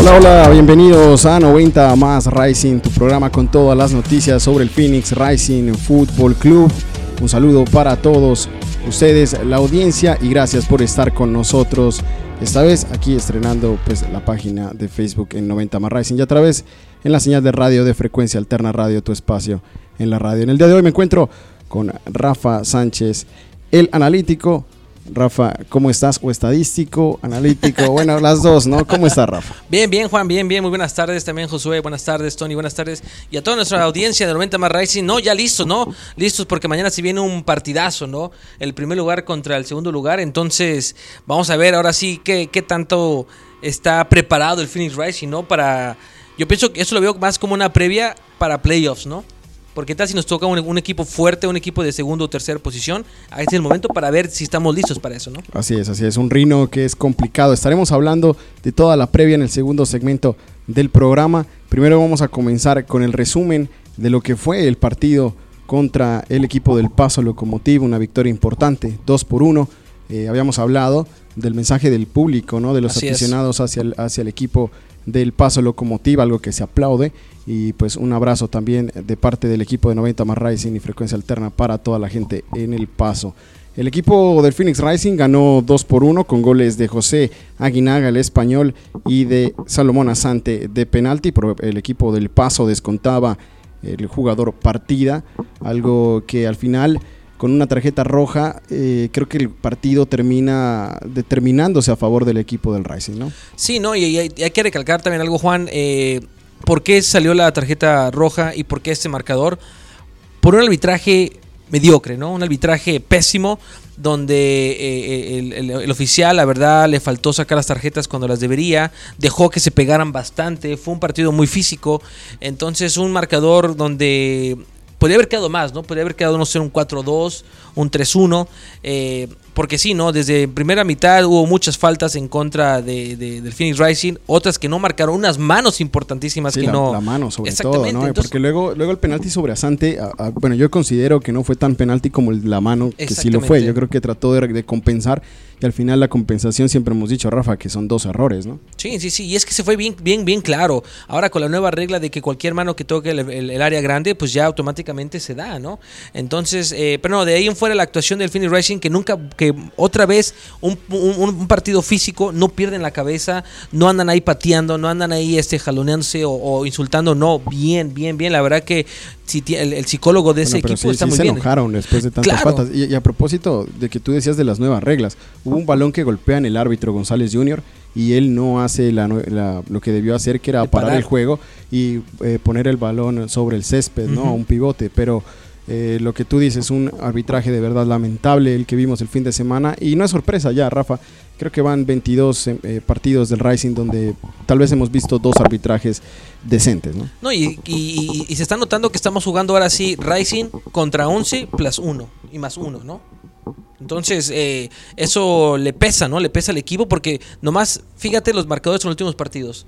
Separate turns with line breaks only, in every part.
Hola, hola, bienvenidos a 90 más Rising, tu programa con todas las noticias sobre el Phoenix Rising Football Club. Un saludo para todos ustedes, la audiencia, y gracias por estar con nosotros. Esta vez aquí estrenando pues la página de Facebook en 90 más Rising y a través en la señal de radio de frecuencia alterna radio, tu espacio en la radio. En el día de hoy me encuentro con Rafa Sánchez, el analítico. Rafa, ¿cómo estás? O estadístico, analítico, bueno, las dos, ¿no? ¿Cómo estás, Rafa?
Bien, bien, Juan, bien, bien, muy buenas tardes también, Josué, buenas tardes, Tony, buenas tardes. Y a toda nuestra audiencia de 90 más Rising, no, ya listos, ¿no? Listos porque mañana se viene un partidazo, ¿no? El primer lugar contra el segundo lugar, entonces vamos a ver ahora sí qué, qué tanto está preparado el Phoenix Rising, ¿no? Para, yo pienso que eso lo veo más como una previa para playoffs, ¿no? Porque tal si nos toca un, un, equipo fuerte, un equipo de segunda o tercera posición, ahí es el momento para ver si estamos listos para eso, ¿no?
Así es, así es. Un rino que es complicado. Estaremos hablando de toda la previa en el segundo segmento del programa. Primero vamos a comenzar con el resumen de lo que fue el partido contra el equipo del Paso Locomotivo, una victoria importante, 2 por 1. Eh, habíamos hablado del mensaje del público, ¿no? de los Así aficionados hacia el, hacia el equipo del Paso Locomotiva, algo que se aplaude. Y pues un abrazo también de parte del equipo de 90 más Rising y Frecuencia Alterna para toda la gente en el Paso. El equipo del Phoenix Rising ganó 2 por 1 con goles de José Aguinaga, el español, y de Salomón Asante de penalti. Pero el equipo del Paso descontaba el jugador partida, algo que al final con una tarjeta roja, eh, creo que el partido termina determinándose a favor del equipo del Rising, ¿no?
Sí, no, y, hay, que recalcar también algo, Juan. Eh, ¿Por qué salió la tarjeta roja y por qué este marcador? Por un arbitraje mediocre, ¿no? Un arbitraje pésimo donde eh, el, el, oficial, la verdad, le faltó sacar las tarjetas cuando las debería, dejó que se pegaran bastante, fue un partido muy físico, entonces un marcador donde podría haber quedado más, ¿no? Podría haber quedado, no sé, un 4-2, un 3-1. Eh, porque sí, ¿no? Desde primera mitad hubo muchas faltas en contra de, de, del Phoenix Rising, otras que no marcaron, unas manos importantísimas
sí,
que
la,
no.
La mano, sobre todo, ¿no? Entonces, porque luego, luego el penalti sobre Asante, a, a, bueno, yo considero que no fue tan penalti como el, la mano, que sí lo fue. Yo creo que trató de, de compensar y al final la compensación siempre hemos dicho, Rafa, que son dos errores, ¿no?
Sí, sí, sí, y es que se fue bien, bien, bien claro. Ahora con la nueva regla de que cualquier mano que toque el, área grande, pues ya automáticamente se da, ¿no? Entonces, eh, pero no, de ahí en fuera la actuación del Phoenix Racing, que nunca, que otra vez un, un, un, partido físico, no pierden la cabeza, no andan ahí pateando, no andan ahí este, jaloneándose o, o insultando, no, bien, bien, bien, la verdad que si el, el, psicólogo de ese equipo
sí,
está
sí
muy
se
bien.
enojaron después de tantas
Claro.
Y, y, a propósito de que tú decías de las nuevas reglas, hubo un balón que golpea en el árbitro González Jr. y él no hace la, la, lo que debió hacer, que era
De
parar,
parar.
el juego y eh, poner el balón sobre el césped, ¿no?
Ujú.
Un pivote, pero... Eh, lo que tú dices, un arbitraje de verdad lamentable el que vimos el fin de semana. Y no es sorpresa ya, Rafa. Creo que van 22 eh, partidos del Rising donde tal vez hemos visto dos arbitrajes decentes, ¿no?
No, y, y, y, se está notando que estamos jugando ahora sí Rising contra 11 plus 1 y más 1, ¿no? Entonces, eh, eso le pesa, ¿no? Le pesa al equipo porque nomás, fíjate los marcadores en los últimos partidos.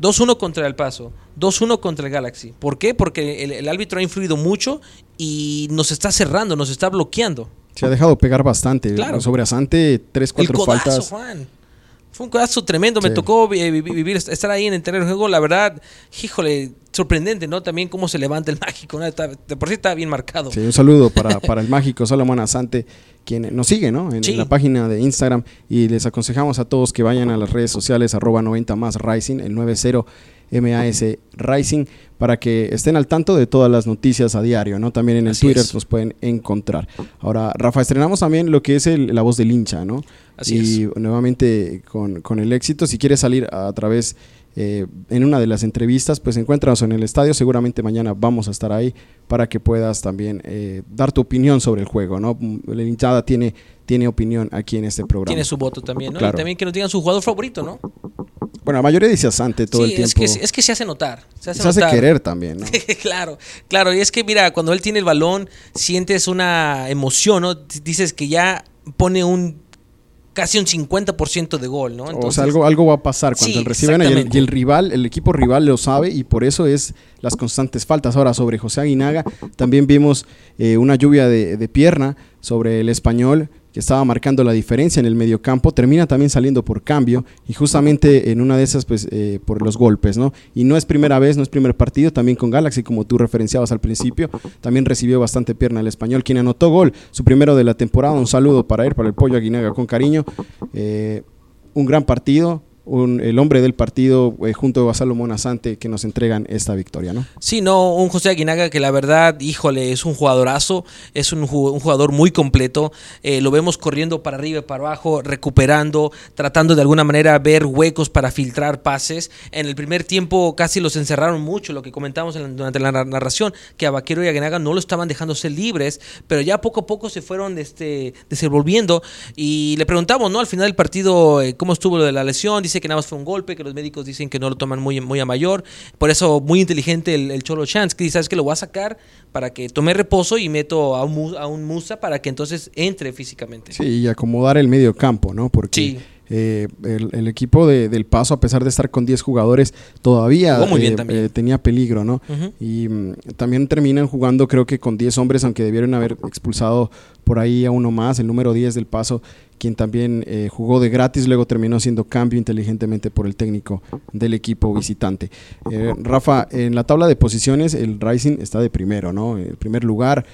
2-1 contra el Paso, 2-1 contra el Galaxy. ¿Por qué? Porque el, árbitro ha influido mucho y nos está cerrando, nos está bloqueando.
Se ha dejado pegar bastante.
Claro.
Sobre Asante, 3, 4
el codazo,
faltas.
Juan. Fue un codazo tremendo. Sí. Me tocó eh, vivir, estar ahí en el terreno de juego. La verdad, híjole, sorprendente, ¿no? También cómo se levanta el mágico. ¿no? Está, de por sí está bien marcado.
Sí, un saludo para, para el mágico Salomón Asante, quien nos sigue, ¿no? En,
sí.
en, la página de Instagram. Y les aconsejamos a todos que vayan a las redes sociales, arroba 90 más Rising, el 90 MAS Rising, para que estén al tanto de todas las noticias a diario, ¿no? También en el
Así
Twitter
es.
nos pueden encontrar. Ahora, Rafa, estrenamos también lo que es el, la voz del hincha, ¿no?
Así
y
es.
nuevamente con, con, el éxito, si quieres salir a, través eh, en una de las entrevistas, pues encuéntranos en el estadio. Seguramente mañana vamos a estar ahí para que puedas también eh, dar tu opinión sobre el juego. ¿no? La hinchada tiene, tiene opinión aquí en este programa.
Tiene su voto también, ¿no?
Claro.
Y también que nos digan su jugador favorito, ¿no?
Bueno, la mayoría dice Asante todo
sí,
el tiempo.
Es que, es que se hace notar. Se hace,
se
notar.
hace querer también, ¿no?
claro, claro. Y es que, mira, cuando él tiene el balón, sientes una emoción, ¿no? Dices que ya pone un casi un 50% de gol, ¿no?
Entonces, o sea, algo, algo va a pasar cuando
sí,
y el, y el, rival, el equipo rival lo sabe y por eso es las constantes faltas. Ahora, sobre José Aguinaga, también vimos eh, una lluvia de, de, pierna sobre el español que estaba marcando la diferencia en el mediocampo, termina también saliendo por cambio y justamente en una de esas, pues eh, por los golpes, ¿no? Y no es primera vez, no es primer partido, también con Galaxy, como tú referenciabas al principio, también recibió bastante pierna el español, quien anotó gol, su primero de la temporada, un saludo para él, para el pollo Aguinaga con cariño, eh, un gran partido, el hombre del partido eh, junto a Salomón Asante que nos entregan esta victoria, ¿no?
Sí, no, un José Aguinaga que la verdad, híjole, es un jugadorazo, es un, jugador muy completo, eh, lo vemos corriendo para arriba y para abajo, recuperando, tratando de alguna manera ver huecos para filtrar pases. En el primer tiempo casi los encerraron mucho, lo que comentamos durante la narración, que a Vaquero y Aguinaga no lo estaban dejando ser libres, pero ya poco a poco se fueron este, desenvolviendo y le preguntamos, ¿no? Al final del partido, eh, cómo estuvo lo de la lesión, dice que nada más fue un golpe, que los médicos dicen que no lo toman muy, muy a mayor. Por eso, muy inteligente el, Cholo Chance, que dice, ¿sabes que Lo voy a sacar para que tome reposo y meto a un, a un Musa para que entonces entre físicamente.
Sí, y acomodar el medio campo, ¿no? Porque... Eh, el, equipo de, del Paso, a pesar de estar con 10 jugadores, todavía eh, eh, tenía peligro, ¿no? Y mm, también terminan jugando, creo que con 10 hombres, aunque debieron haber expulsado por ahí a uno más, el número 10 del Paso, quien también jugó de gratis, luego terminó siendo cambio inteligentemente por el técnico del equipo visitante. Rafa, en la tabla de posiciones, el Rising está de primero, ¿no? El primer lugar,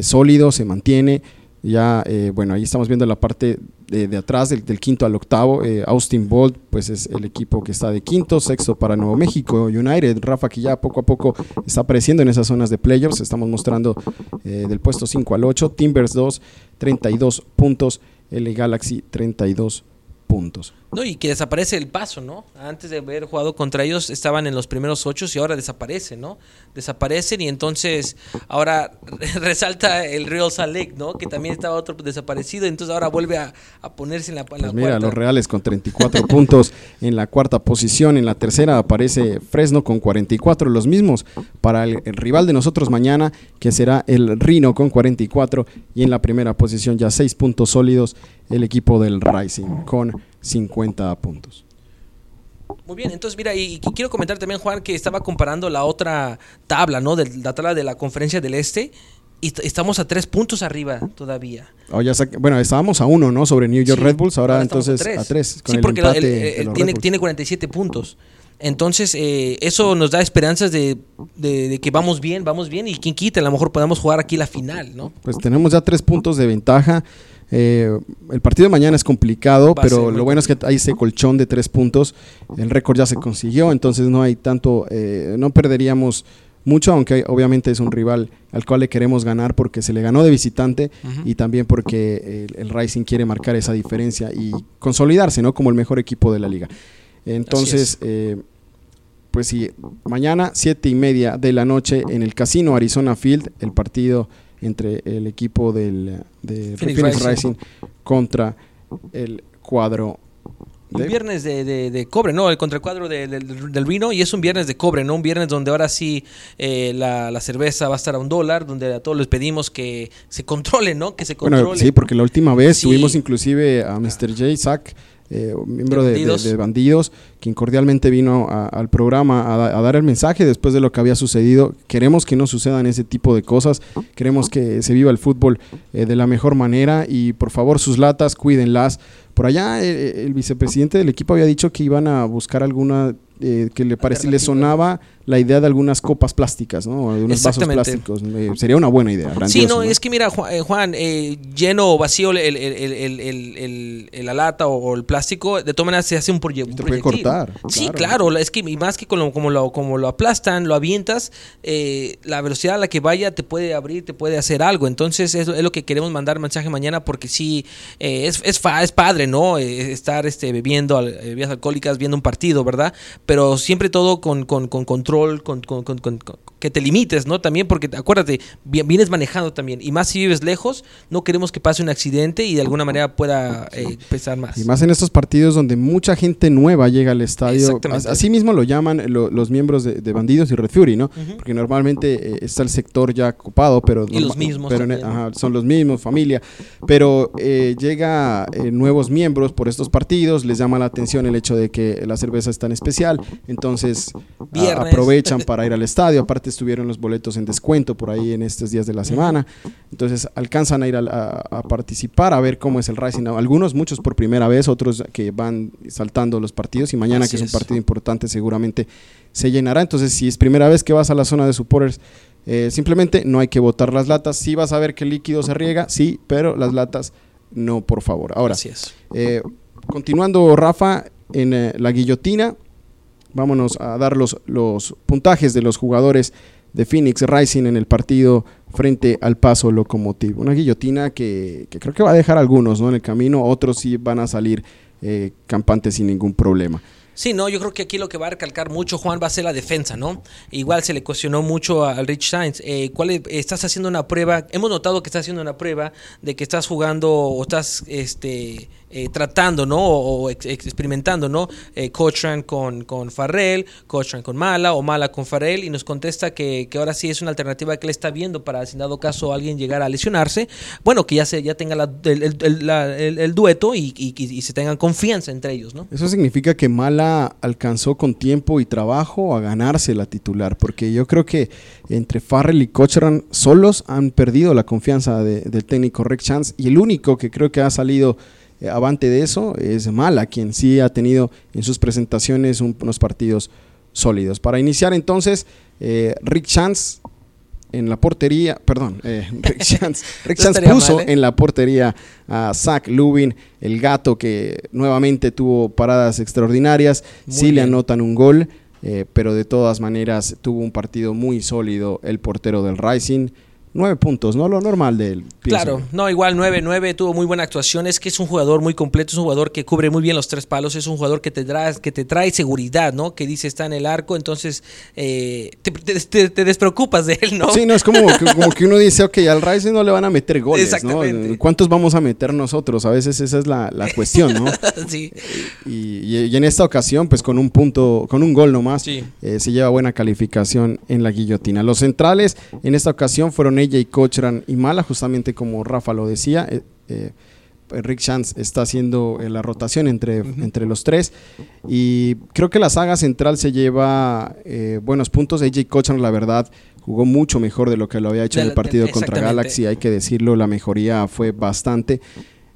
sólido, se mantiene. Ya, bueno, ahí estamos viendo la parte de, atrás, del, quinto al octavo. Eh, Austin Bolt, pues es el equipo que está de quinto, sexto para Nuevo México, United, Rafa, que ya poco a poco está apareciendo en esas zonas de playoffs. Estamos mostrando eh, del puesto 5 al 8. Timbers 2, 32 puntos. L Galaxy, 32 puntos.
No, y que desaparece el paso, ¿no? Antes de haber jugado contra ellos estaban en los primeros ocho y ahora desaparecen, ¿no? Desaparecen y entonces ahora resalta el Real Salt Lake, ¿no? Que también estaba otro desaparecido, entonces ahora vuelve a, ponerse en la,
en pues mira, los Reales con 34 puntos en la cuarta posición, en la tercera aparece Fresno con 44, los mismos para el, rival de nosotros mañana, que será el Rino con 44 y en la primera posición ya seis puntos sólidos el equipo del Rising con 50 puntos.
Muy bien, entonces mira, y, quiero comentar también, Juan, que estaba comparando la otra tabla, ¿no? De, la tabla de la conferencia del Este, y estamos a tres puntos arriba todavía.
Oh, ya bueno, estábamos a uno, ¿no? Sobre New York Red Bulls, ahora, entonces a tres.
sí, porque él tiene, tiene 47 puntos. Entonces, eh, eso nos da esperanzas de, de, que vamos bien, vamos bien, y quien quita, a lo mejor podamos jugar aquí la final, ¿no?
Pues tenemos ya tres puntos de ventaja. Eh, el partido de mañana es complicado, pero lo bueno es que hay ese colchón de tres puntos. El récord ya se consiguió, entonces no hay tanto, eh, no perderíamos mucho, aunque obviamente es un rival al cual le queremos ganar porque se le ganó de visitante y también porque el, Rising quiere marcar esa diferencia y consolidarse, ¿no? Como el mejor equipo de la liga. Entonces, eh, pues sí, mañana siete y media de la noche en el Casino Arizona Field, el partido entre el equipo del, de Phoenix, Rising. contra el cuadro
un viernes de, cobre, ¿no? El contra el cuadro del vino y es un viernes de cobre, ¿no? Un viernes donde ahora sí eh, la, cerveza va a estar a un dólar, donde a todos les pedimos que se controle, ¿no? Que se controle.
sí, porque la última vez tuvimos inclusive a Mr. J. Zach eh, miembro de, bandidos. quien cordialmente vino al programa a, dar el mensaje después de lo que había sucedido. Queremos que no sucedan ese tipo de cosas, queremos que se viva el fútbol eh, de la mejor manera y por favor sus latas, cuídenlas. Por allá eh, el vicepresidente del equipo había dicho que iban a buscar alguna eh, que le parecía, le sonaba la idea de algunas copas plásticas, ¿no? De unos vasos plásticos. Eh, sería una buena idea.
Sí, no, es que mira, Juan, eh, lleno o vacío el, el, el, la lata o, el plástico, de todas maneras se hace un, proyecto.
Te puede cortar.
Sí, claro. es que más que como, como, lo, como lo aplastan, lo avientas, la velocidad a la que vaya te puede abrir, te puede hacer algo. Entonces, eso es lo que queremos mandar mensaje mañana porque sí, es, es, es padre, ¿no? estar este, bebiendo bebidas alcohólicas, viendo un partido, ¿verdad? Pero siempre todo con, con, con control, con, con, que te limites, ¿no? También porque acuérdate, vienes manejando también, y más si vives lejos, no queremos que pase un accidente y de alguna manera pueda eh, pesar más.
Y más en estos partidos donde mucha gente nueva llega al estadio. Así mismo lo llaman los miembros de, Bandidos y Red Fury, ¿no? Porque normalmente eh, está el sector ya ocupado, pero...
Y los mismos.
son los mismos, familia. Pero eh, llega nuevos miembros por estos partidos, les llama la atención el hecho de que la cerveza es tan especial entonces
Viernes.
aprovechan para ir al estadio. Aparte estuvieron los boletos en descuento por ahí en estos días de la semana. Entonces alcanzan a ir a, a- a participar, a ver cómo es el Racing. Algunos, muchos por primera vez, otros que van saltando los partidos y mañana
Así
que es un partido importante seguramente se llenará. Entonces si es primera vez que vas a la zona de supporters, eh, simplemente no hay que botar las latas. Sí vas a ver que el líquido se riega, sí, pero las latas no, por favor. Ahora,
Así es.
eh, continuando, Rafa, en eh, la guillotina, vámonos a dar los, los puntajes de los jugadores de Phoenix Rising en el partido frente al Paso Locomotive. Una guillotina que, que creo que va a dejar algunos ¿no? en el camino, otros sí van a salir eh, campantes sin ningún problema.
Sí, no, yo creo que aquí lo que va a recalcar mucho, Juan, va a ser la defensa, ¿no? Igual se le cuestionó mucho al Rich Sainz. Eh, ¿cuál es- estás haciendo una prueba? Hemos notado que estás haciendo una prueba de que estás jugando o estás este, eh, tratando, ¿no? O, o ex- experimentando, ¿no? Eh, Cochran con, con Farrell, Cochran con Mala o Mala con Farrell y nos contesta que, que ahora sí es una alternativa que él está viendo para, si en dado caso alguien llegara a lesionarse, bueno, que ya se ya tenga la- el, el- el- dueto y, y- y se tengan confianza entre ellos, ¿no?
Eso significa que Mala alcanzó con tiempo y trabajo a ganarse la titular, porque yo creo que entre Farrell y Cochran solos han perdido la confianza de- del técnico Rick Chance y el único que creo que ha salido eh, avante de eso es Mala, quien sí ha tenido en sus presentaciones un- unos partidos sólidos. Para iniciar entonces, eh, Rick Chance en la portería, perdón, eh, Rick Chance, Rick puso
mal, ¿eh?
en la portería a Zach Lubin, el gato que nuevamente tuvo paradas extraordinarias,
Muy
sí le anotan un gol, eh, pero de todas maneras tuvo un partido muy sólido el portero del Rising. Nueve puntos, ¿no? Lo normal de él. Pienso
Claro, no, igual 9-9, tuvo muy buena actuación, es que es un jugador muy completo, es un jugador que cubre muy bien los tres palos, es un jugador que te trae, que te trae seguridad, ¿no? Que dice está en el arco, entonces eh, te, te- despreocupas de él, ¿no?
Sí, no, es como que, como que uno dice, ok, al Rising no le van a meter goles, ¿no?
Exactamente.
¿Cuántos vamos a meter nosotros? A veces esa es la, la cuestión, ¿no?
Sí.
Y, y- y en esta ocasión, pues con un punto, con un gol nomás,
Sí.
eh, se lleva buena calificación en la guillotina. Los centrales en esta ocasión fueron ella y Cochran y Mala, justamente como Rafa lo decía. eh, eh, Rick Chance está haciendo eh, la rotación entre, entre los tres. Y creo que la saga central se lleva eh, buenos puntos. AJ Cochran, la verdad, jugó mucho mejor de lo que lo había hecho
De
en el partido
de-
contra. Galaxy. Hay que decirlo, la mejoría fue bastante.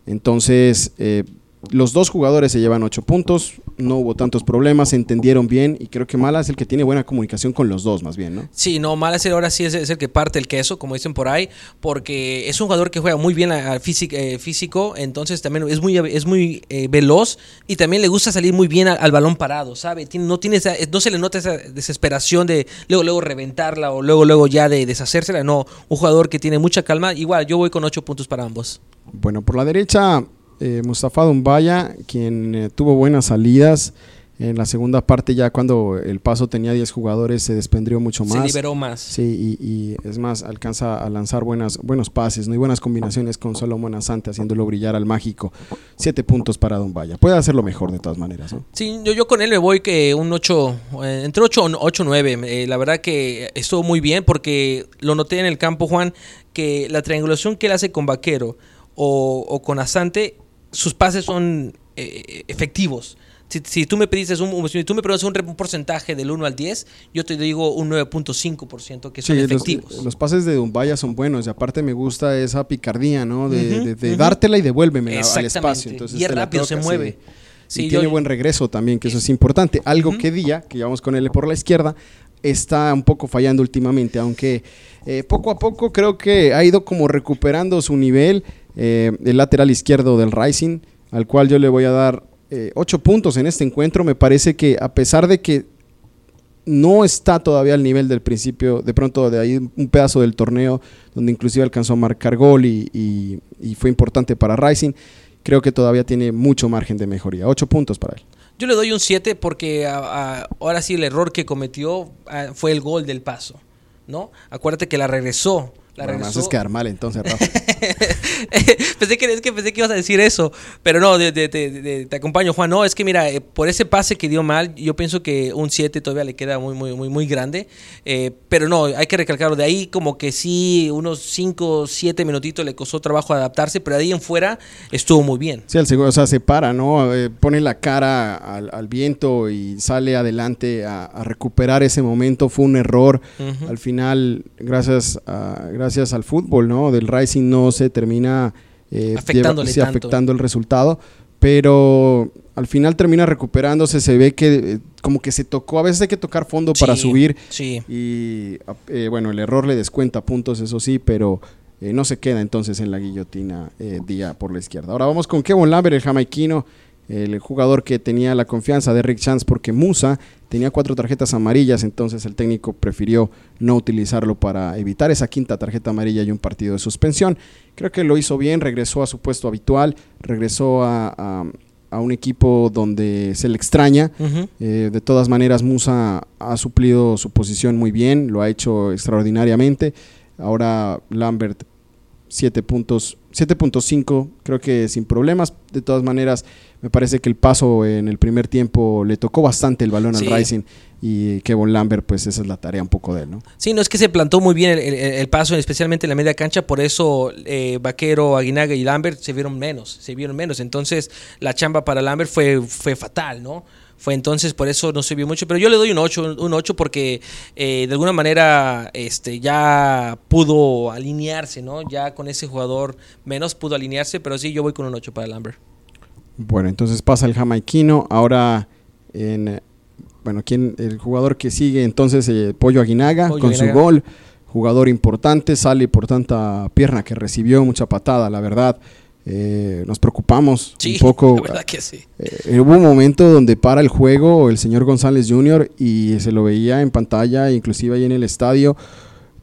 Entonces, eh, los dos jugadores se llevan ocho puntos, no hubo tantos problemas, se entendieron bien y creo que Mala es el que tiene buena comunicación con los dos, más bien, ¿no?
Sí, no, Malas ahora sí es, es el que parte el queso, como dicen por ahí, porque es un jugador que juega muy bien al físico, físico, entonces también es muy, es muy eh, veloz y también le gusta salir muy bien al, al balón parado, ¿sabe? Tiene- no, tiene esa- no se le nota esa desesperación de luego, luego reventarla o luego, luego ya de deshacérsela, no, un jugador que tiene mucha calma, igual yo voy con ocho puntos para ambos.
Bueno, por la derecha, eh, Mustafa Dumbaya, quien eh, tuvo buenas salidas. En la segunda parte, ya cuando el paso tenía 10 jugadores, se desprendió mucho
Se
más.
liberó más.
Sí, y, y es más, alcanza a lanzar buenas, buenos pases, ¿no? y buenas combinaciones con Solomon Asante, haciéndolo brillar al mágico. Siete puntos para Dumbaya. Puede hacerlo mejor de todas maneras, ¿no?
Sí, yo, yo con él me voy que un 8, eh, entre 8 o 8 9. Eh, la verdad que estuvo muy bien porque lo noté en el campo, Juan, que la triangulación que él hace con Vaquero o, o con Asante, sus pases son eh, efectivos. Si, si tú me pediste un, si tú me preguntas un, porcentaje del 1 al 10, yo te digo un 9.5% que son
Sí, los,
efectivos.
los pases de Dumbaya son buenos y aparte me gusta esa picardía, ¿no? De, de- de dártela y devuélveme al espacio. Entonces
y es rápido, se mueve.
Sí, y
yo-
tiene buen regreso también, que eso es importante. Algo que Día, que llevamos con él por la izquierda, está un poco fallando últimamente, aunque eh, poco a poco creo que ha ido como recuperando su nivel. eh, el lateral izquierdo del Rising, al cual yo le voy a dar eh, ocho puntos en este encuentro. Me parece que a pesar de que no está todavía al nivel del principio, de pronto de ahí un pedazo del torneo donde inclusive alcanzó a marcar gol y, y- y fue importante para Rising. Creo que todavía tiene mucho margen de mejoría. Ocho puntos para él.
Yo le doy un 7 porque a- ahora sí el error que cometió ah, fue el gol del paso, ¿no? Acuérdate que la regresó. La regresó.
haces quedar mal entonces, Rafa.
pensé, que, es que pensé que ibas a decir eso, pero no, te acompaño, Juan. No, es que mira, eh, por ese pase que dio mal, yo pienso que un 7 todavía le queda muy, muy, muy, muy grande. Eh, pero no, hay que recalcarlo. De ahí, como que sí, unos 5, 7 minutitos le costó trabajo adaptarse, pero de ahí en fuera estuvo muy bien.
Sí, el segundo, o sea, se para, ¿no? Eh, pone la cara al, viento y sale adelante a, recuperar ese momento. Fue un error. Al final, gracias, a, gracias al fútbol, ¿no? Del Rising no se termina
eh, afectando
el resultado, pero al final termina recuperándose, se ve que eh, como que se tocó, a veces hay que tocar fondo para subir
sí.
y eh, bueno, el error le descuenta puntos, eso sí, pero no se queda entonces en la guillotina día por la izquierda. Ahora vamos con Kevin Lambert, el jamaiquino, el jugador que tenía la confianza de Rick Chance porque Musa tenía cuatro tarjetas amarillas, entonces el técnico prefirió no utilizarlo para evitar esa quinta tarjeta amarilla y un partido de suspensión. Creo que lo hizo bien, regresó a su puesto habitual, regresó a, un equipo donde se le extraña. Eh, de todas maneras, Musa ha suplido su posición muy bien, lo ha hecho extraordinariamente. Ahora Lambert 7 puntos, 7.5, creo que sin problemas. De todas maneras, me parece que el paso en el primer tiempo le tocó bastante el balón al Rising y Kevin Lambert, pues esa es la tarea un poco de él, ¿no?
Sí, no es que se plantó muy bien el, paso, especialmente en la media cancha, por eso eh, Vaquero, Aguinaga y Lambert se vieron menos, se vieron menos. Entonces, la chamba para Lambert fue, fue fatal, ¿no? Fue entonces por eso no se vio mucho pero yo le doy un 8 un 8 porque eh, de alguna manera este ya pudo alinearse no ya con ese jugador menos pudo alinearse pero sí yo voy con un 8 para Lambert
bueno entonces pasa el jamaiquino. Ahora en bueno quién el jugador que sigue entonces eh, Pollo Aguinaga con su gol jugador importante sale por tanta pierna que recibió mucha patada la verdad eh, nos preocupamos un poco. Eh, hubo un momento donde para el juego el señor González Jr. y se lo veía en pantalla, inclusive ahí en el estadio,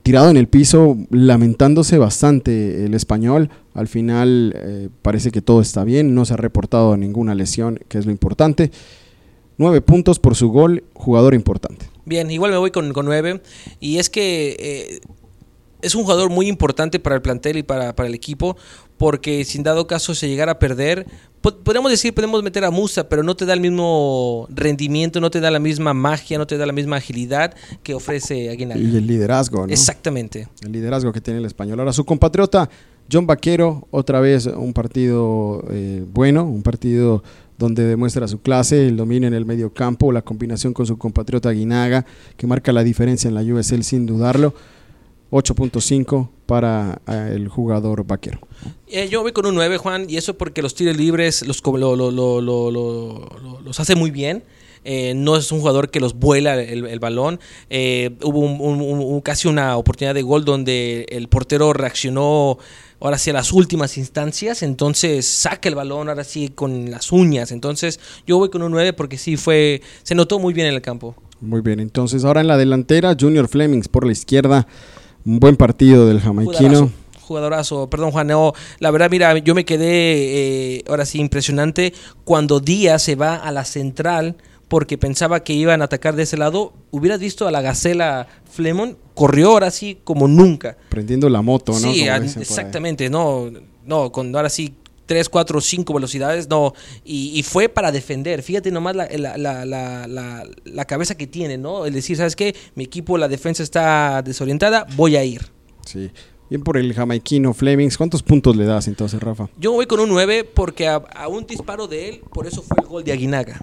tirado en el piso, lamentándose bastante el español. Al final eh, parece que todo está bien, no se ha reportado ninguna lesión, que es lo importante. Nueve puntos por su gol, jugador importante.
Bien, igual me voy con, nueve. Y es que es un jugador muy importante para el plantel y para, para el equipo, porque sin dado caso se llegara a perder, podemos decir, podemos meter a Musa, pero no te da el mismo rendimiento, no te da la misma magia, no te da la misma agilidad que ofrece Aguinaga.
Y el liderazgo, ¿no?
Exactamente.
El liderazgo que tiene el español. Ahora, su compatriota John Vaquero, otra vez un partido eh, bueno, un partido donde demuestra su clase, el dominio en el medio campo, la combinación con su compatriota Aguinaga, que marca la diferencia en la USL sin dudarlo. 8.5 para eh, el jugador vaquero.
Eh, yo voy con un 9, Juan, y eso porque los tiros libres los, los hace muy bien. Eh, no es un jugador que los vuela el, balón. hubo casi una oportunidad de gol donde el portero reaccionó ahora sí a las últimas instancias, entonces saca el balón ahora sí con las uñas. Entonces yo voy con un 9 porque sí fue, se notó muy bien en el campo.
Muy bien, entonces ahora en la delantera, Junior Flemings por la izquierda. Un buen partido del jamaiquino.
Jugadorazo, perdón Juan, la verdad mira, yo me quedé eh, ahora sí impresionante cuando Díaz se va a la central porque pensaba que iban a atacar de ese lado, hubieras visto a la gacela Flemon, corrió ahora sí como nunca.
Prendiendo la moto, ¿no?
Sí, exactamente, no, no, con ahora sí 3, 4, 5 velocidades, no, y, fue para defender. Fíjate nomás la, la, la, la, cabeza que tiene, ¿no? El decir, ¿sabes qué? Mi equipo, la defensa está desorientada, voy a ir.
Sí. Bien por el jamaiquino Flemings. ¿Cuántos puntos le das entonces, Rafa?
Yo voy con un 9 porque a, a un disparo de él, por eso fue el gol de Aguinaga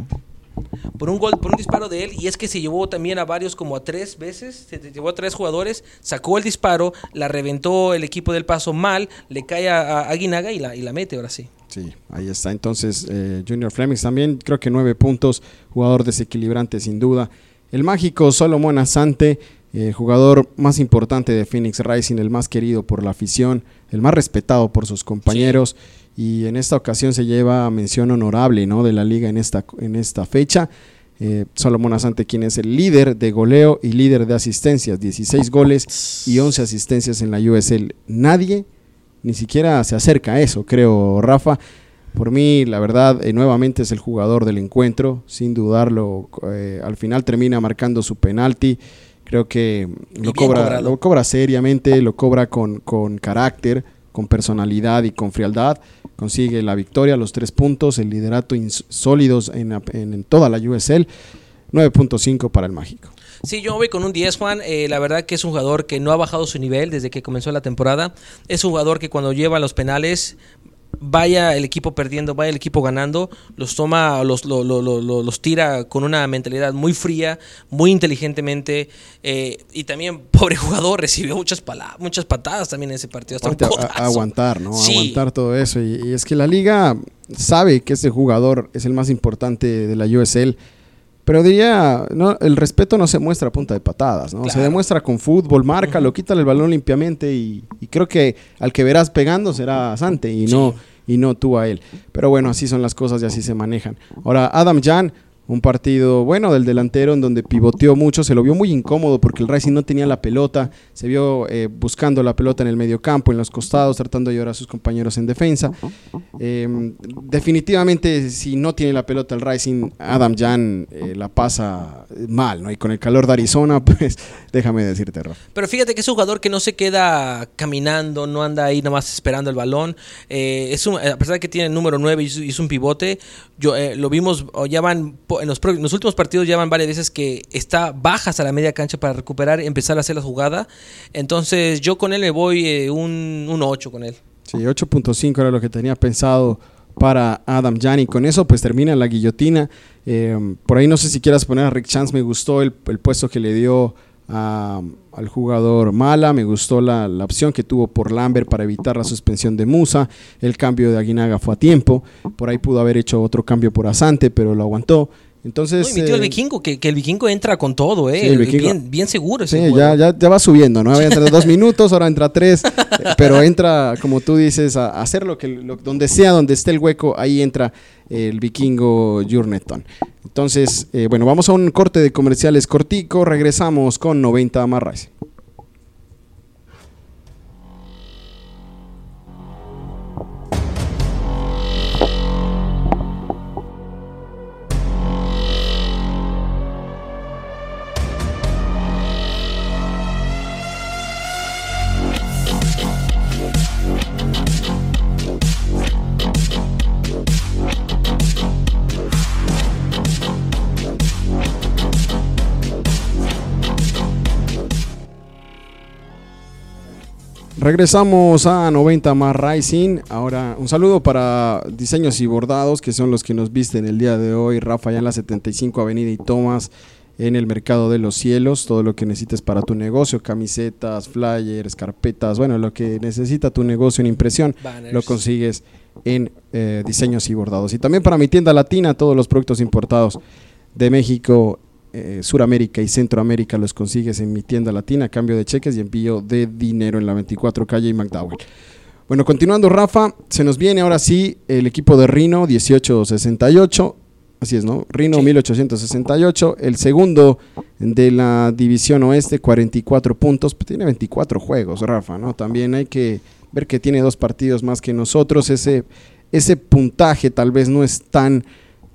por un gol, por un disparo de él, y es que se llevó también a varios como a tres veces, se llevó a tres jugadores, sacó el disparo, la reventó el equipo del paso mal, le cae a, Aguinaga y la, y la mete ahora sí.
Sí, ahí está. Entonces, eh, Junior Flemings también, creo que nueve puntos, jugador desequilibrante sin duda. El mágico Solomon Asante, el jugador más importante de Phoenix Rising, el más querido por la afición, el más respetado por sus compañeros y en esta ocasión se lleva mención honorable ¿no? de la liga en esta, en esta fecha. Eh, Salomón Asante, quien es el líder de goleo y líder de asistencias, 16 goles y 11 asistencias en la USL. Nadie ni siquiera se acerca a eso, creo, Rafa. Por mí, la verdad, eh, nuevamente es el jugador del encuentro, sin dudarlo. Eh, al final termina marcando su penalti. Creo que lo cobra, lo cobra seriamente, lo cobra con, con carácter con personalidad y con frialdad, consigue la victoria, los tres puntos, el liderato sólidos en, en, toda la USL, 9.5 para el Mágico.
Sí, yo voy con un 10, Juan. Eh, la verdad que es un jugador que no ha bajado su nivel desde que comenzó la temporada. Es un jugador que cuando lleva los penales vaya el equipo perdiendo, vaya el equipo ganando, los toma, los, los tira con una mentalidad muy fría, muy inteligentemente. Eh, y también, pobre jugador, recibió muchas, muchas patadas también en ese partido.
Hasta aguantar, ¿no? Aguantar todo eso. Y, es que la liga sabe que ese jugador es el más importante de la USL. Pero diría, no, el respeto no se muestra a punta de patadas, ¿no? Se demuestra con fútbol, marca, lo quita el balón limpiamente y, creo que al que verás pegando será Sante y no, y no tú a él. Pero bueno, así son las cosas y así se manejan. Ahora, Adam Jan un partido bueno del delantero en donde pivoteó mucho, se lo vio muy incómodo porque el Racing no tenía la pelota, se vio eh, buscando la pelota en el medio campo, en los costados, tratando de ayudar a sus compañeros en defensa. Em, definitivamente, si no tiene la pelota el Racing, Adam Jan eh, la pasa mal, ¿no? Y con el calor de Arizona, pues déjame decirte, Rafa.
Pero fíjate que es un jugador que no se queda caminando, no anda ahí nomás esperando el balón. Eh, es a pesar de que tiene el número 9 y es un pivote, yo, lo vimos, ya van en los, últimos partidos ya van varias veces que está bajas a la media cancha para recuperar y empezar a hacer la jugada. Entonces yo con él me voy eh, un, 8 con él.
Sí, 8.5 era lo que tenía pensado para Adam Jani. Con eso pues termina la guillotina. Eh, por ahí no sé si quieras poner a Rick Chance, me gustó el, puesto que le dio al jugador Mala, me gustó la, la, opción que tuvo por Lambert para evitar la suspensión de Musa, el cambio de Aguinaga fue a tiempo, por ahí pudo haber hecho otro cambio por Asante, pero lo aguantó. Entonces.
el eh, vikingo, que, el vikingo entra con todo, ¿eh? bien, bien seguro.
sí, ya, ya, va subiendo, ¿no? Había entrado dos minutos, ahora entra tres, pero entra, como tú dices, a, hacer lo que, donde sea, donde esté el hueco, ahí entra el vikingo Jurneton. Entonces, eh, bueno, vamos a un corte de comerciales cortico, regresamos con 90 más Regresamos a 90 más Rising. Ahora, un saludo para diseños y bordados, que son los que nos visten el día de hoy. Rafa, ya en la 75 Avenida y Tomás, en el Mercado de los Cielos. Todo lo que necesites para tu negocio: camisetas, flyers, carpetas. Bueno, lo que necesita tu negocio en impresión, lo consigues en eh, diseños y bordados. Y también para mi tienda latina, todos los productos importados de México eh, Suramérica y Centroamérica los consigues en mi tienda latina, cambio de cheques y envío de dinero en la 24 calle y McDowell. Bueno, continuando Rafa, se nos viene ahora sí el equipo de Rino 1868, así es, ¿no? Rino 1868, el segundo de la división oeste, 44 puntos, pues tiene 24 juegos, Rafa, ¿no? También hay que ver que tiene dos partidos más que nosotros, ese, ese puntaje tal vez no es tan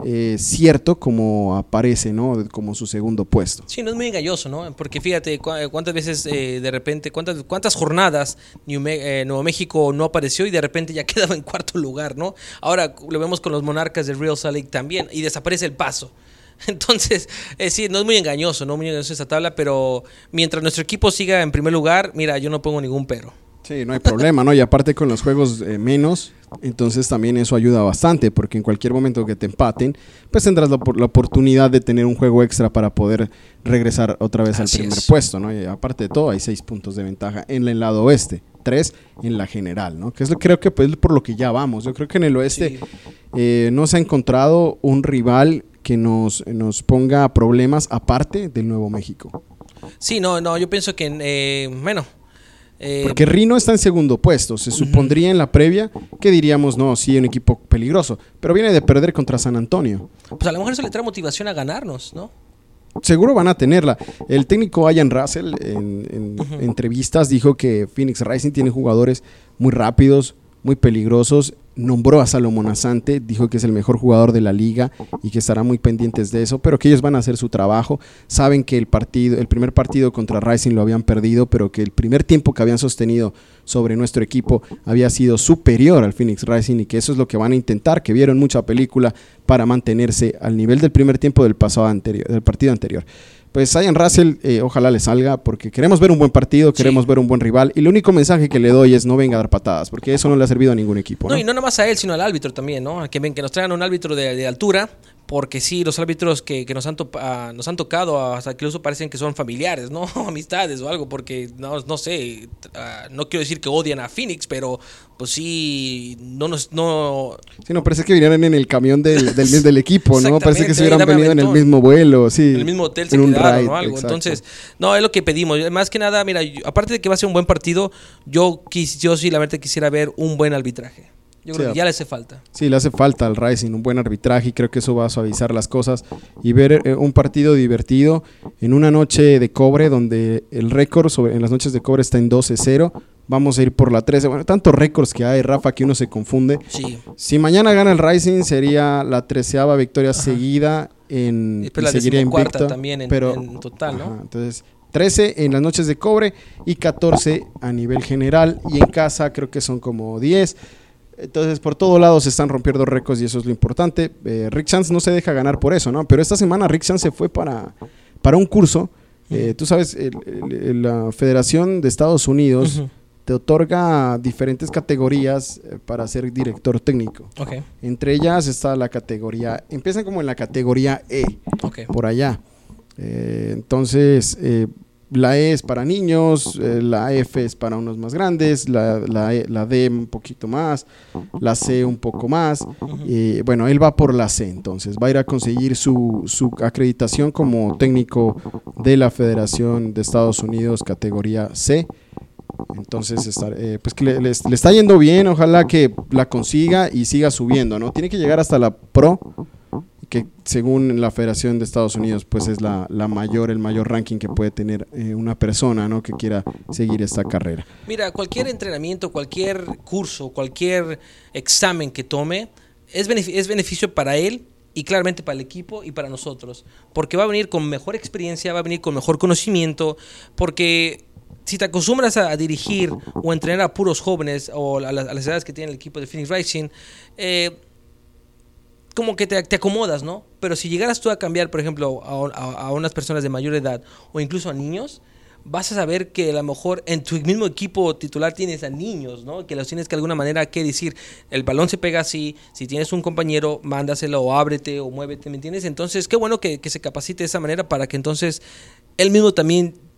eh, cierto como aparece, ¿no? Como su segundo puesto.
Sí, no es muy engañoso, ¿no? Porque fíjate cuántas veces eh, de repente, cuántas, cuántas jornadas eh, Nuevo México no apareció y de repente ya quedaba en cuarto lugar, ¿no? Ahora lo vemos con los monarcas de Real Salt Lake también y desaparece el paso. Entonces, sí, no es muy engañoso, ¿no? Muy engañoso esa tabla, pero mientras nuestro equipo siga en primer lugar, mira, yo no pongo ningún pero.
Sí, no hay problema, ¿no? Y aparte con los juegos menos, entonces también eso ayuda bastante porque en cualquier momento que te empaten, pues tendrás la, oportunidad de tener un juego extra para poder regresar otra vez al primer puesto, ¿no? Y aparte de todo, hay seis puntos de ventaja en el lado oeste, tres en la general, ¿no? Que es lo creo que pues, por lo que ya vamos. Yo creo que en el oeste eh, no se ha encontrado un rival que nos, nos ponga problemas aparte del Nuevo México.
Sí, no, no, yo pienso que, eh, bueno,
eh, Porque Rino está en segundo puesto. Se supondría en la previa que diríamos, no, sí, un equipo peligroso. Pero viene de perder contra San Antonio.
Pues a lo mejor eso le trae motivación a ganarnos, ¿no?
Seguro van a tenerla. El técnico Ian Russell en, entrevistas dijo que Phoenix Rising tiene jugadores muy rápidos, muy peligrosos nombró a Salomón Asante, dijo que es el mejor jugador de la liga y que estará muy pendientes de eso, pero que ellos van a hacer su trabajo. Saben que el partido, el primer partido contra Rising lo habían perdido, pero que el primer tiempo que habían sostenido sobre nuestro equipo había sido superior al Phoenix Rising y que eso es lo que van a intentar, que vieron mucha película para mantenerse al nivel del primer tiempo del pasado anterior, del partido anterior pues Zion Russell, eh, ojalá le salga, porque queremos ver un buen partido, queremos ver un buen rival. Y el único mensaje que le doy es no venga a dar patadas, porque eso no le ha servido a ningún equipo.
No, y no nada más a él, sino al árbitro también, ¿no? Que, ven, que nos traigan un árbitro de, de altura, porque sí, los árbitros que, nos, han ah, nos han tocado hasta incluso parecen que son familiares, ¿no? Amistades o algo, porque no, no sé, ah, no quiero decir que odian a Phoenix, pero pues sí, no nos... No...
Sí, no, parece que vinieran en el camión del, del, equipo, ¿no? Parece que se hubieran venido en el mismo vuelo, sí. En
el mismo hotel se quedaron o algo. Entonces, no, es lo que pedimos. Más que nada, mira, aparte de que va a ser un buen partido, yo, yo sí la verdad quisiera ver un buen arbitraje. Yo creo que ya le hace falta.
Sí, le hace falta al Rising un buen arbitraje y creo que eso va a suavizar las cosas y ver eh, un partido divertido en una noche de cobre donde el récord sobre, en las noches de cobre está en 12-0. Vamos a ir por la 13. Bueno, tantos récords que hay, Rafa, que uno se confunde.
Sí.
Si mañana gana el Rising sería la treceava victoria seguida en
y, la seguiría invicto, también en, pero, en total, ¿no?
entonces 13 en las noches de cobre y 14 a nivel general y en casa creo que son como 10. Entonces, por todos lados se están rompiendo récords y eso es lo importante. Eh, Rick Chance no se deja ganar por eso, ¿no? Pero esta semana Rick Chance se fue para, para un curso. Eh, tú sabes, la Federación de Estados Unidos te otorga diferentes categorías eh, para ser director técnico. Entre ellas está la categoría, empiezan como en la categoría E, por allá. entonces, la E es para niños, eh, la F es para unos más grandes, la, la, e, la, D un poquito más, la C un poco más. y bueno, él va por la C, entonces va a ir a conseguir su, su acreditación como técnico de la Federación de Estados Unidos categoría C. Entonces, eh, pues que le, le, está yendo bien, ojalá que la consiga y siga subiendo, ¿no? Tiene que llegar hasta la Pro que según la Federación de Estados Unidos, pues es la, mayor, el mayor ranking que puede tener eh, una persona, ¿no? Que quiera seguir esta carrera.
Mira, cualquier entrenamiento, cualquier curso, cualquier examen que tome, es, es beneficio para él y claramente para el equipo y para nosotros, porque va a venir con mejor experiencia, va a venir con mejor conocimiento, porque si te acostumbras a, dirigir o entrenar a puros jóvenes o a, las, edades que tiene el equipo de Phoenix Racing, eh, como que te, acomodas, ¿no? Pero si llegaras tú a cambiar, por ejemplo, a, unas personas de mayor edad o incluso a niños, vas a saber que a lo mejor en tu mismo equipo titular tienes a niños, ¿no? Que los tienes que de alguna manera que decir, el balón se pega así, si tienes un compañero, mándaselo o ábrete o muévete, ¿me entiendes? Entonces, qué bueno que, que se capacite de esa manera para que entonces él mismo también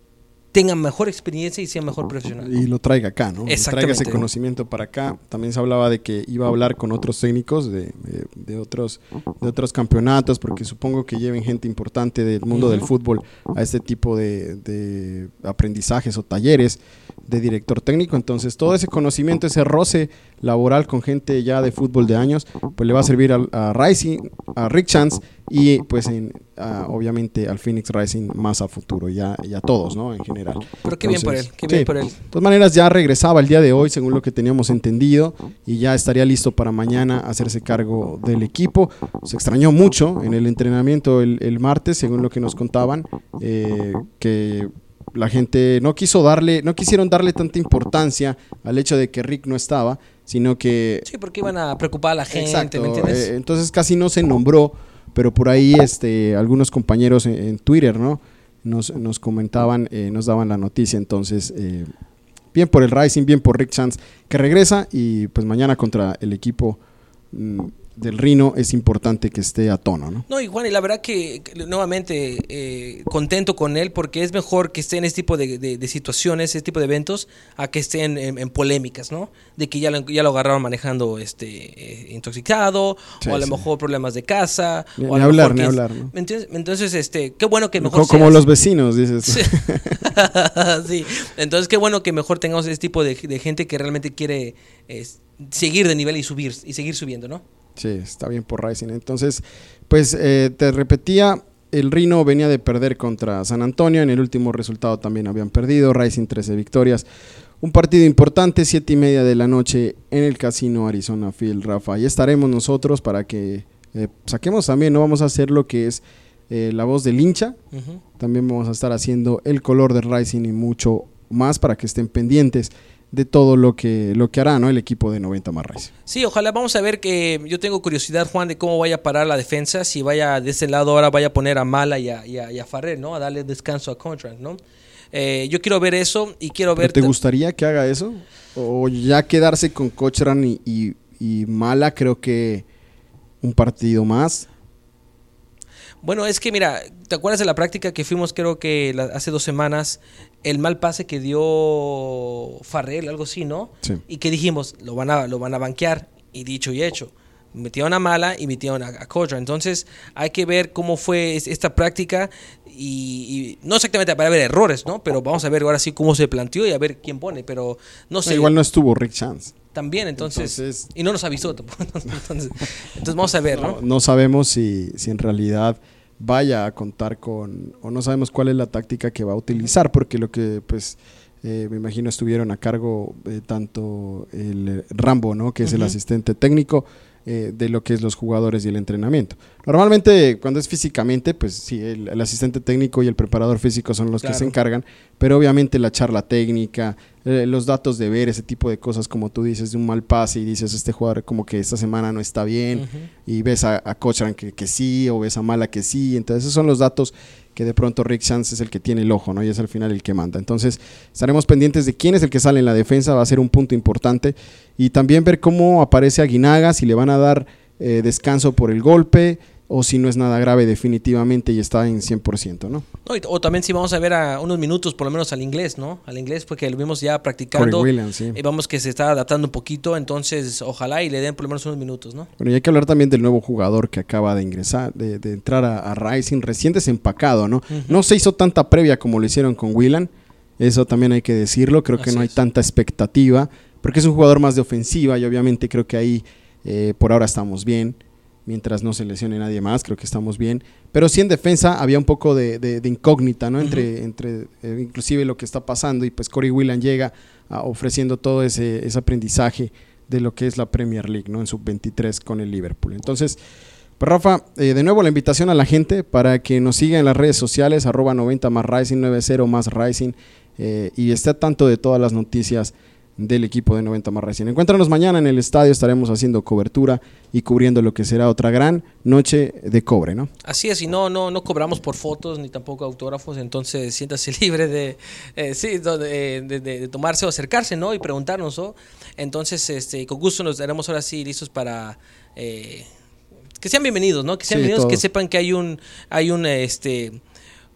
tenga mejor experiencia y sea mejor profesional.
Y lo traiga acá, ¿no? Traiga ese conocimiento para acá. También se hablaba de que iba a hablar con otros técnicos de, de, otros, de otros campeonatos, porque supongo que lleven gente importante del mundo del fútbol a este tipo de, de aprendizajes o talleres de director técnico. Entonces, todo ese conocimiento, ese roce laboral con gente ya de fútbol de años, pues le va a servir a, a Rising, a Rick Chance y pues en, obviamente al Phoenix Rising más a futuro ya y a todos, ¿no? En general.
Pero qué bien por él, qué bien por él. De
todas maneras ya regresaba el día de hoy según lo que teníamos entendido y ya estaría listo para mañana hacerse cargo del equipo. Se extrañó mucho en el entrenamiento el, martes según lo que nos contaban, eh, que la gente no quiso darle, no quisieron darle tanta importancia al hecho de que Rick no estaba, sino que...
Sí, porque iban a preocupar a la gente, ¿me entiendes?
Eh, entonces casi no se nombró, pero por ahí este, algunos compañeros en, Twitter, ¿no? Nos, nos comentaban, eh, nos daban la noticia, entonces... Eh, bien por el Rising, bien por Rick Chance, que regresa y pues mañana contra el equipo... Mm, del Rino es importante que esté a tono, ¿no?
No, y Juan, y la verdad que nuevamente eh, contento con él porque es mejor que esté en este tipo de, situaciones, este tipo de eventos, a que esté en, polémicas, ¿no? De que ya lo, ya lo agarraron manejando este eh, intoxicado, o a lo mejor problemas de casa.
Ni,
o a
hablar, ni hablar, ¿no?
Entonces, este, qué bueno que mejor...
Como, los vecinos, dices.
Sí. entonces qué bueno que mejor tengamos ese tipo de, gente que realmente quiere seguir de nivel y subir, y seguir subiendo, ¿no?
Sí, está bien por Rising. Entonces, pues eh, te repetía, el Rino venía de perder contra San Antonio, en el último resultado también habían perdido, Rising 13 victorias. Un partido importante, siete y media de la noche en el Casino Arizona Field, Rafa. Ahí estaremos nosotros para que eh, saquemos también, no vamos a hacer lo que es eh, la voz del hincha. También vamos a estar haciendo el color de Rising y mucho más para que estén pendientes de todo lo que, lo que hará ¿no? el equipo de 90 más Rising.
Sí, ojalá vamos a ver que yo tengo curiosidad, Juan, de cómo vaya a parar la defensa, si vaya de ese lado ahora vaya a poner a Mala y a, y a, Farrer, ¿no? A darle descanso a Contract, ¿no? Eh, yo quiero ver eso y quiero ver...
¿Te gustaría que haga eso? ¿O ya quedarse con Cochran y, y Mala creo que un partido más?
Bueno, es que mira, ¿te acuerdas de la práctica que fuimos creo que hace dos semanas? El mal pase que dio Farrell, algo así, ¿no? Sí. Y que dijimos, lo van a, lo van a banquear. Y dicho y hecho. Metieron a Mala y metieron a, a Entonces hay que ver cómo fue esta práctica y, no exactamente para ver errores, ¿no? Pero vamos a ver ahora sí cómo se planteó y a ver quién pone. Pero no sé.
igual no estuvo Rick Chance.
También, entonces, Y no nos avisó tampoco. Entonces, vamos a ver, ¿no?
No, sabemos si, si en realidad vaya a contar con, o no sabemos cuál es la táctica que va a utilizar, porque lo que pues eh, me imagino estuvieron a cargo eh, tanto el Rambo, ¿no? que es el asistente técnico, eh, de lo que es los jugadores y el entrenamiento. Normalmente cuando es físicamente, pues sí, el, asistente técnico y el preparador físico son los que se encargan, pero obviamente la charla técnica, eh, los datos de ver, ese tipo de cosas como tú dices, de un mal pase y dices, este jugador como que esta semana no está bien, y ves a, a Cochran que, que, sí, o ves a Mala que sí, entonces esos son los datos que de pronto Rick Chance es el que tiene el ojo, ¿no? Y es al final el que manda. Entonces, estaremos pendientes de quién es el que sale en la defensa, va a ser un punto importante. Y también ver cómo aparece Aguinaga, si le van a dar eh, descanso por el golpe, o si no es nada grave definitivamente y está en 100%, ¿no?
o también si vamos a ver a unos minutos por lo menos al inglés, ¿no? Al inglés porque lo vimos ya practicando. Y vamos que se está adaptando un poquito, entonces ojalá y le den por lo menos unos minutos, ¿no?
Bueno, y hay que hablar también del nuevo jugador que acaba de ingresar, de, entrar a, Rising, recién desempacado, ¿no? No se hizo tanta previa como lo hicieron con Willan, eso también hay que decirlo, creo que no hay tanta expectativa, porque es un jugador más de ofensiva y obviamente creo que ahí eh, por ahora estamos bien mientras no se lesione nadie más, creo que estamos bien. Pero sí en defensa había un poco de, incógnita, ¿no? Entre, entre eh, inclusive lo que está pasando y pues Corey Whelan llega ofreciendo todo ese, aprendizaje de lo que es la Premier League, ¿no? En sub-23 con el Liverpool. Entonces, pues Rafa, eh, de nuevo la invitación a la gente para que nos siga en las redes sociales, arroba 90 más Rising, 90 más Rising, eh, y esté tanto de todas las noticias del equipo de 90 más recién. Encuéntranos mañana en el estadio, estaremos haciendo cobertura y cubriendo lo que será otra gran noche de cobre, ¿no?
Así es, y no, no, no cobramos por fotos ni tampoco autógrafos, entonces siéntase libre de, eh, sí, de, tomarse o acercarse, ¿no? Y preguntarnos, ¿no? Entonces, este, con gusto nos daremos ahora sí listos para... Eh, que sean bienvenidos, ¿no? Que sean bienvenidos, que sepan que hay un, hay un, este,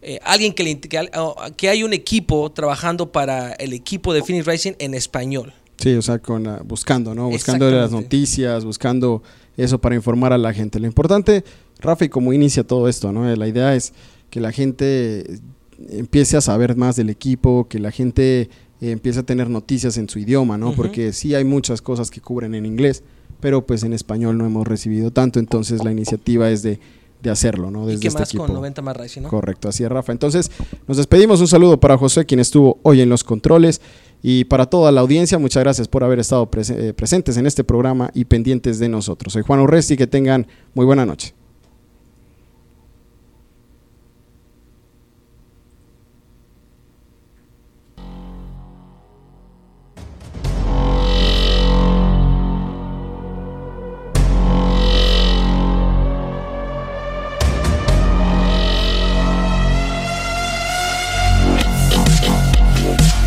eh, alguien que, le, que, hay un equipo trabajando para el equipo de Phoenix Racing en español.
Sí, o sea, con, ah, buscando, ¿no? Buscando las noticias, buscando eso para informar a la gente. Lo importante, Rafa, cómo inicia todo esto, ¿no? La idea es que la gente empiece a saber más del equipo, que la gente eh, empiece a tener noticias en su idioma, ¿no? Porque sí hay muchas cosas que cubren en inglés, pero pues en español no hemos recibido tanto, entonces la iniciativa es de de hacerlo, ¿no?
Desde ¿Y qué este más con 90 más Racing, ¿no?
Correcto, así es, Rafa. Entonces, nos despedimos. Un saludo para José, quien estuvo hoy en los controles. Y para toda la audiencia, muchas gracias por haber estado eh, presentes en este programa y pendientes de nosotros. Soy Juan Urresti, que tengan muy buena noche.